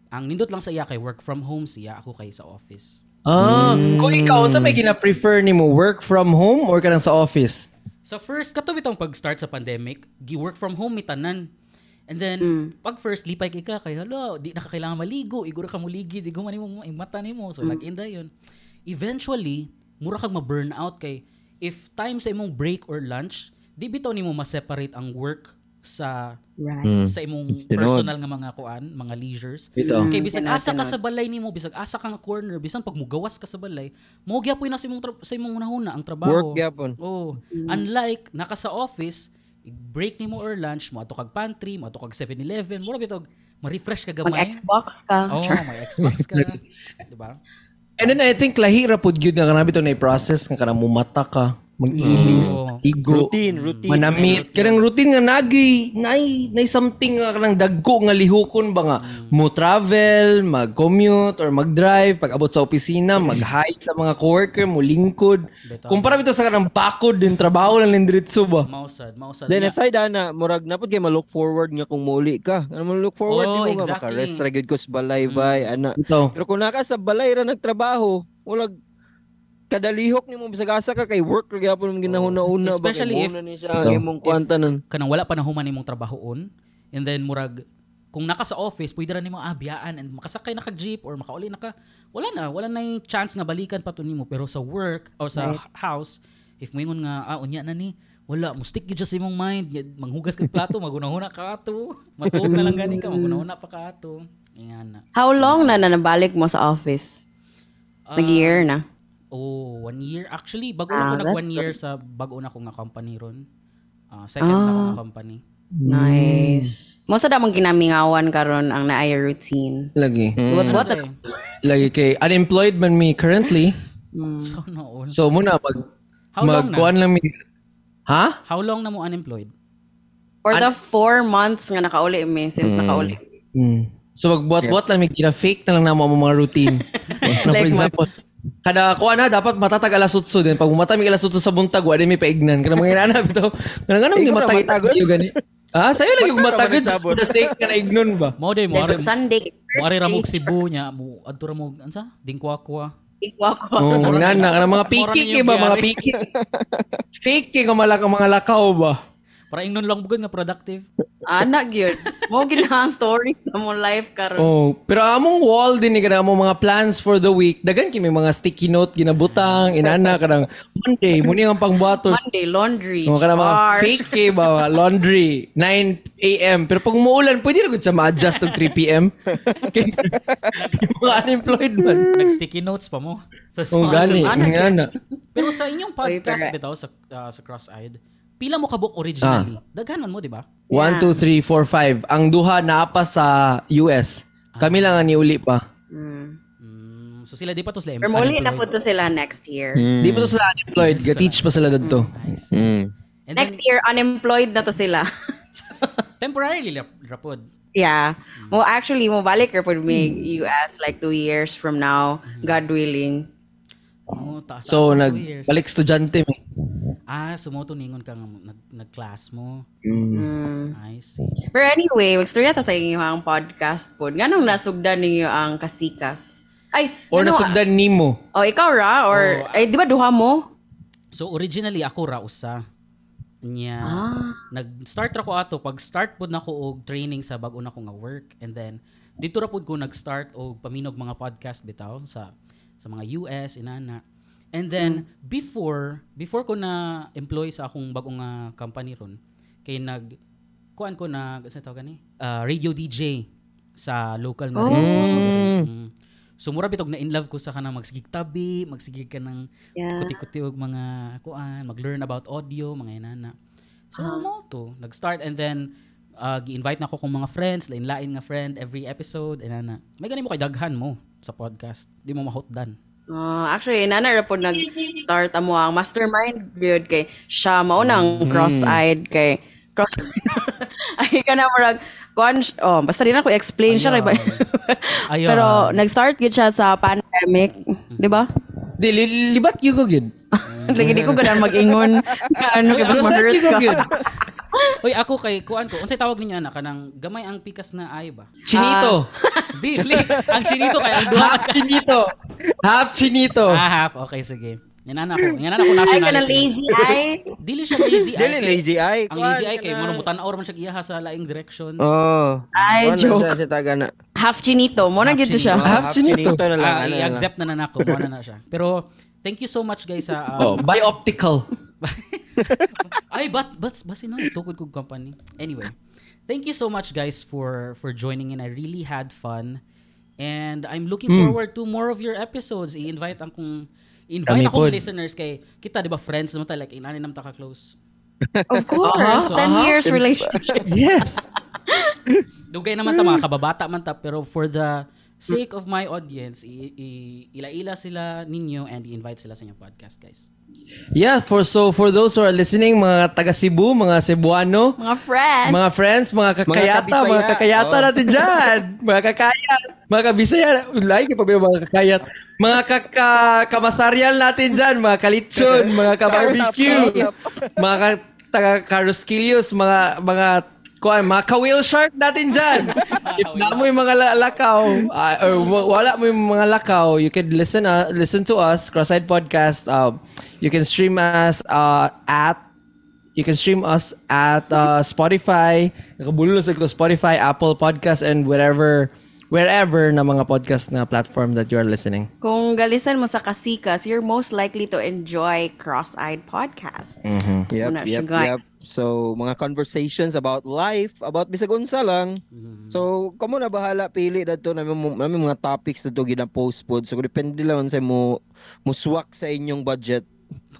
Ang nindot lang sa iya kay work from home siya, ako kay sa office. Ah, kung ikaw, sa may gina-prefer ni mo, work from home or ka lang sa office? Sa first, kato bitong pag-start sa pandemic, gi-work from home mitanan. And then, pag first, lipay kay ka, kay hala, di na ka kailangan maligo, iguro ka muligi, di gumanin mo yung mata ni mo. So, like, inda yun. Eventually, mura kag ma-burnout kay, if time sa imong break or lunch, di bitaw ni mo ma-separate ang work sa Right. sa imong personal nga mga kuan, mga leisures. Ito. Kay bisag asa ka sa balay nimo, bisag asa ka nga corner, bisan pag mugawas ka sa balay, mo gyapon na sa imong tra- sa imong unahuna ang trabaho. Work gyapon. Oh, unlike naka sa office, break nimo or lunch, mo ato kag pantry, mo ato kag 7-Eleven, mura bitog ma-refresh ka gamay. Mag-Xbox ka. Oh, may Xbox ka. 'Di ba? And then I think lahira pod gyud nga kanang bitaw na process nga kanang mumata ka, mag-ilis, Oo. igo, Routine, routine. manamit. Kanang routine nga nagi, nay, nay something nga kanang dagko nga lihokon ba nga mo travel, mag-commute or mag-drive pag abot sa opisina, mag-hi sa mga coworker, mo lingkod. Kumpara bitaw sa kanang bakod din trabaho lang nin diretso ba. Mausad, mausad. Then Yeah. aside ana, murag na pud kay ma-look forward nga kung muli ka. Ano mo look forward Oh, nga exactly. maka-rest ra gyud ko sa balay bay ana. Ito. Pero kung naka sa balay ra nagtrabaho, wala kadalihok nimo bisag asa ka kay work ra gyapon mong ginahuna-una ba Especially kay if- ni siya ang imong kwanta nun. kanang wala pa na human imong trabahoon and then murag kung naka sa office pwede ra nimo abiyaan and makasakay na ka jeep or makauli na ka wala na wala na yung chance nga balikan pa to nimo pero sa work or sa house if moingon nga ah unya na ni wala mo stick gyud sa imong mind manghugas kag plato magunahuna ka ato matuog na lang gani ka magunahuna pa ka ato Ayan na. How long na na nabalik mo sa office? Nag-year na. Oh, one year. Actually, bago Ah, na ako nag one year sa bago na ko nga company ron. Ah, second na ako nga company. Nice. Mo sa damang ginamingawan karon ang naaya routine. Lagi. What what Eh, Lagi kay unemployed man me currently. So noon. So muna mag How long na? magkuan lang mi. Ha? How long na mo unemployed? For the four months nga nakauli mi since nakauli. Mm. So magbuat-buat lang may gina-fake na lang namo ang mga routine. na, for Like example, kada kuan na dapat matatag alas 8 din. Pag umata mi alas 8 sa buntag, wa mi paignan. Kana mga inana bitaw. Kana ganong ni matag sa'yo gani. Ah, sayo lagi Magkano matagod for the sake na ignon ba? Mo day mo ari Sunday. mo ari ramog Cebu nya mo adto ra mo ansa? Dingkwakwa. Ikwa ko. Oh, mga inana kana mga piki yung ba mga piki. Kay ka malaka mga lakaw ba? Para ingnon lang bugod nga productive. Anak gyud. Mo ginahang story sa mo life karon. Oh, pero among wall din ni kana among mga plans for the week. Dagan kay may mga sticky note ginabutang, inana kanang Monday, muni ang pangbuhaton. Monday laundry. Mga kana mga fake kay ba, mga laundry, 9 a.m. Pero pag umuulan, pwede rin siya ma-adjust ng 3 p.m. Kay yung mga unemployed man. Nag-sticky notes pa mo. Sa Oh, gani. sponsors. Nga na. Pero sa inyong podcast Wait, bitaw sa ah, sa Cross-Eyed, pila mo kabuk originally? Daghanan mo, di ba? 1, 2, 3, 4, 5. Ang duha naa pa sa US. Kami lang ang niuli pa. Mm. Mm, so sila di pa to sila Pero muli na po to sila next year. Di pa to sila unemployed. Ga-teach pa sila dito. Nice. Mm. And Next then, year unemployed na to sila. temporarily rap- rapod. Yeah. Mo actually mo balik ra pud mi US like two years from now, God willing. Oh, taas, So taas na nag two years. balik estudyante mi. Ah, sumoto ningon ka nga nag, nag-class mo. Mm. I see. Pero anyway, magstorya ta sa inyo ang podcast pod. Nganong nasugdan ninyo ang kasikas? Ay, Or ano, nasugdan nimo. Oh, ikaw ra or Oh, ay di ba duha mo? So originally ako ra usa. Nya Ah. nag-start ra ko ato pag start pud nako og training sa bag-o na ko nga work and then dito ra pud ko nag-start og paminog mga podcast bitaw sa sa mga US inana. And then before before ko na employ sa akong bag-o nga company ron kay nag kuan ko na sa tawag gani Ah, radio DJ sa local nga radio station. Mm. So mura bitog na in love ko sa kanang magsigig tabi, magsigig ka ng Yeah. kuti-kuti og mga kuan, mag-learn about audio, mga inana. So mo to, nag-start and then uh, gi-invite na ako kong mga friends, lain-lain nga friend every episode inana. May gani mo kay daghan mo sa podcast. Di mo mahotdan. Ah, actually, nana ra po nag-start amo ang mastermind build kay siya mao nang cross-eyed kay cross ay ka na murag kuan oh basta rin ako explain siya ba pero nag-start gid siya sa pandemic di ba? Di li- libat gyud ko gyud. lagi di ko ganang mag-ingon. Ano kay gyud ko ka Oy, ako kay kuan ko. Unsay tawag ninyo ana kanang gamay ang pikas na ay ba? Chinito. Dili. ang chinito kay ang duha Half chinito. Half chinito. Ah, half. Okay, sige. Yan na ako. Yan na ako ay ka na nationality. lazy eye Dili siya lazy eye. Dili lazy eye. Ang lazy eye kay mo mutan or man siya giyaha sa laing direction. Oh. Ay, joke. siya, Sa taga na. half chinito mo na Half gid to siya chinito. Half chinito. na lang. Ah, ano i-accept na na ako. Mo na na siya. Pero thank you so much guys sa Oh, um, bioptical. Ay, but but basin na tukod kog company. Anyway, thank you so much guys for for joining in. I really had fun. And I'm looking Hmm. forward to more of your episodes. I-invite ang kung invite Kami akong pod. listeners kay kita 'di ba friends naman tayo like inani naman ta ka close. of course So, 10 aha. years relationship Yes. Dugay naman ta mga kababata man ta pero for the sake of my audience, i- i- ila-ila sila ninyo and i-invite sila sa inyong podcast, guys. Yeah, for so for those who are listening, mga taga Cebu, mga Cebuano, mga friend mga friends, mga kakayata, kabisaya. mga, kakayata Oh. natin dyan. Mga kakayat, mga kabisaya, ulay, pa ba mga kakayat? Mga kaka, kamasaryal natin dyan, mga kalitsyon, mga kabarbecue, mga taga Carosquillos, mga, mga, kuan, mga ka-whale shark natin dyan. If na mo yung mga lakaw, ah, or wala mo yung mga lakaw, you can listen uh, listen to us, Cross-Eyed Podcast. Um, you can stream us uh, at You can stream us at uh, Spotify, nakabulo sa Spotify, Apple Podcast, and wherever wherever na mga podcast na platform that you are listening. Kung galisan mo sa Kasikas, you're most likely to enjoy Cross-Eyed Podcast. Yep, Muna siya, yep, guys. yep. So, mga conversations about life, about bisag unsa lang. So, kamo na bahala pili dadto na namin mga topics dadto gina post pod. So, depende lang sa mo mo swak sa inyong budget.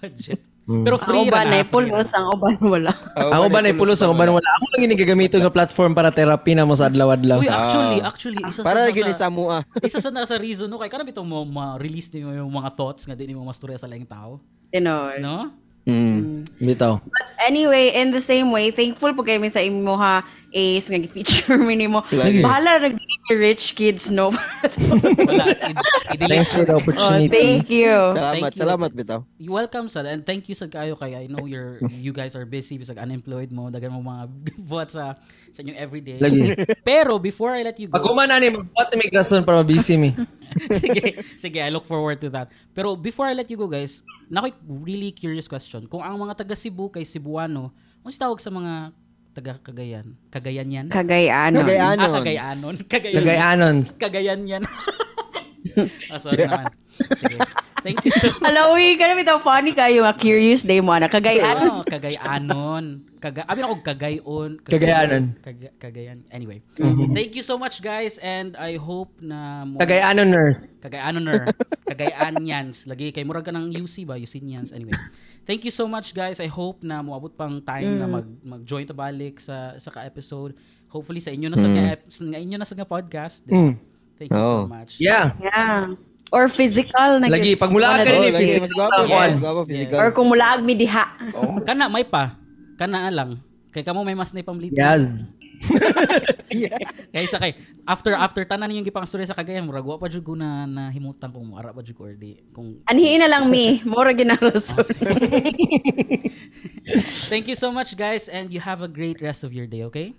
Budget. Pero free Ang uban ra na pulos, ang uban wala. Ako ba na ipulos ako ba na wala? Ako lang yung gagamito ng platform para therapy na mo sa adlaw-adlaw. Uy, actually, actually, isa Para sa, gini sa, mo ah. isa sa nasa reason no kay kanang bitaw mo ma-release niyo yung mga thoughts nga di mo masturya sa laing tao, You know. no? Mm. Bitaw. But anyway, in the same way, thankful po kami sa imo ha Ace nga gi-feature mi nimo. Bahala ra rich kids no. Wala. i-. Thanks for the oh, opportunity. thank you. Salamat, Thank you. salamat bitaw. You welcome sad and thank you sa kayo kay I know you're you guys are busy bisag unemployed mo dagan mo mga buhat sa sa inyong everyday. Lagi. Pero before I let you go, Pag umana ni magbuhat ni migrason para mabisi mi. sige, sige, I look forward to that. Pero before I let you go, guys, nakoy really curious question. Kung ang mga taga Cebu kay Cebuano, ano si tawag sa mga taga Cagayan? Cagayan yan? Kagayano. Kagayan. Ah, Cagayanon. Cagayan. Lagayanons. Cagayan yan. ah, sorry naman. Sige. Thank you so much. Hello, uy, kana bitaw funny kayo nga curious day mo na kagayano. Oh, Cagayanon. Kaga Abi ako Cagayon. Cagayanon. Kaga, Cagayan. Anyway. Thank you so much guys and I hope na mo Kagayano nurse. Kagayanon Kagayanyans. Lagi kay murag ka ng UC ba? UC Anyway. Thank you so much guys. I hope na moabot pang time na mag mag-join ta balik sa sa ka-episode. Hopefully sa inyo na sa nga ep- sa nga inyo na sa nga podcast. Mm. Thank you so Oh. much. Yeah. Yeah. Or physical na Lagi, pag mula ka rin Oh, lagi physical mas na physical. Or kung mulaag mi diha. Kana may pa. Kana na lang. Kay kamo may mas na ipamlita. Yes. Kaya isa kay after after tanan yung gipang story sa Cagayan, murag wa pa jud ko na nahimutan kung ara pa jud ko or di. Kung Anhiin na lang mi. Mura ginarason. Thank you so much guys and you have a great rest of your day, okay?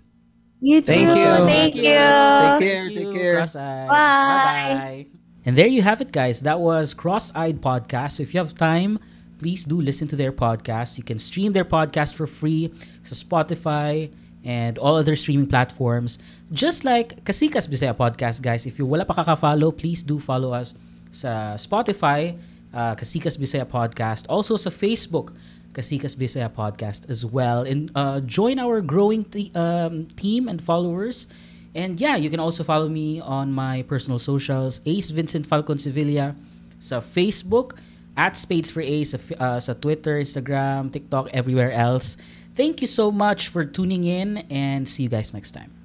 You too. Thank you. Thank you. Take care, Thank take you, care. Cross-eyed. Bye. Bye-bye. And there you have it, guys. That was Cross-Eyed Podcast. So If you have time, please do listen to their podcast. You can stream their podcast for free so Spotify and all other streaming platforms. Just like Kasikas Bisaya Podcast, guys. If you wala pa kaka-follow, please do follow us sa Spotify, uh, Kasikas Bisaya Podcast. Also sa Facebook, Kasikas Bisaya Podcast as well. And uh, join our growing um, team and followers. And yeah, you can also follow me on my personal socials, Ace Vincent Falcon Sevilla, sa Facebook, at Spades for Ace, sa, uh, sa Twitter, Instagram, TikTok, everywhere else. Thank you so much for tuning in and see you guys next time.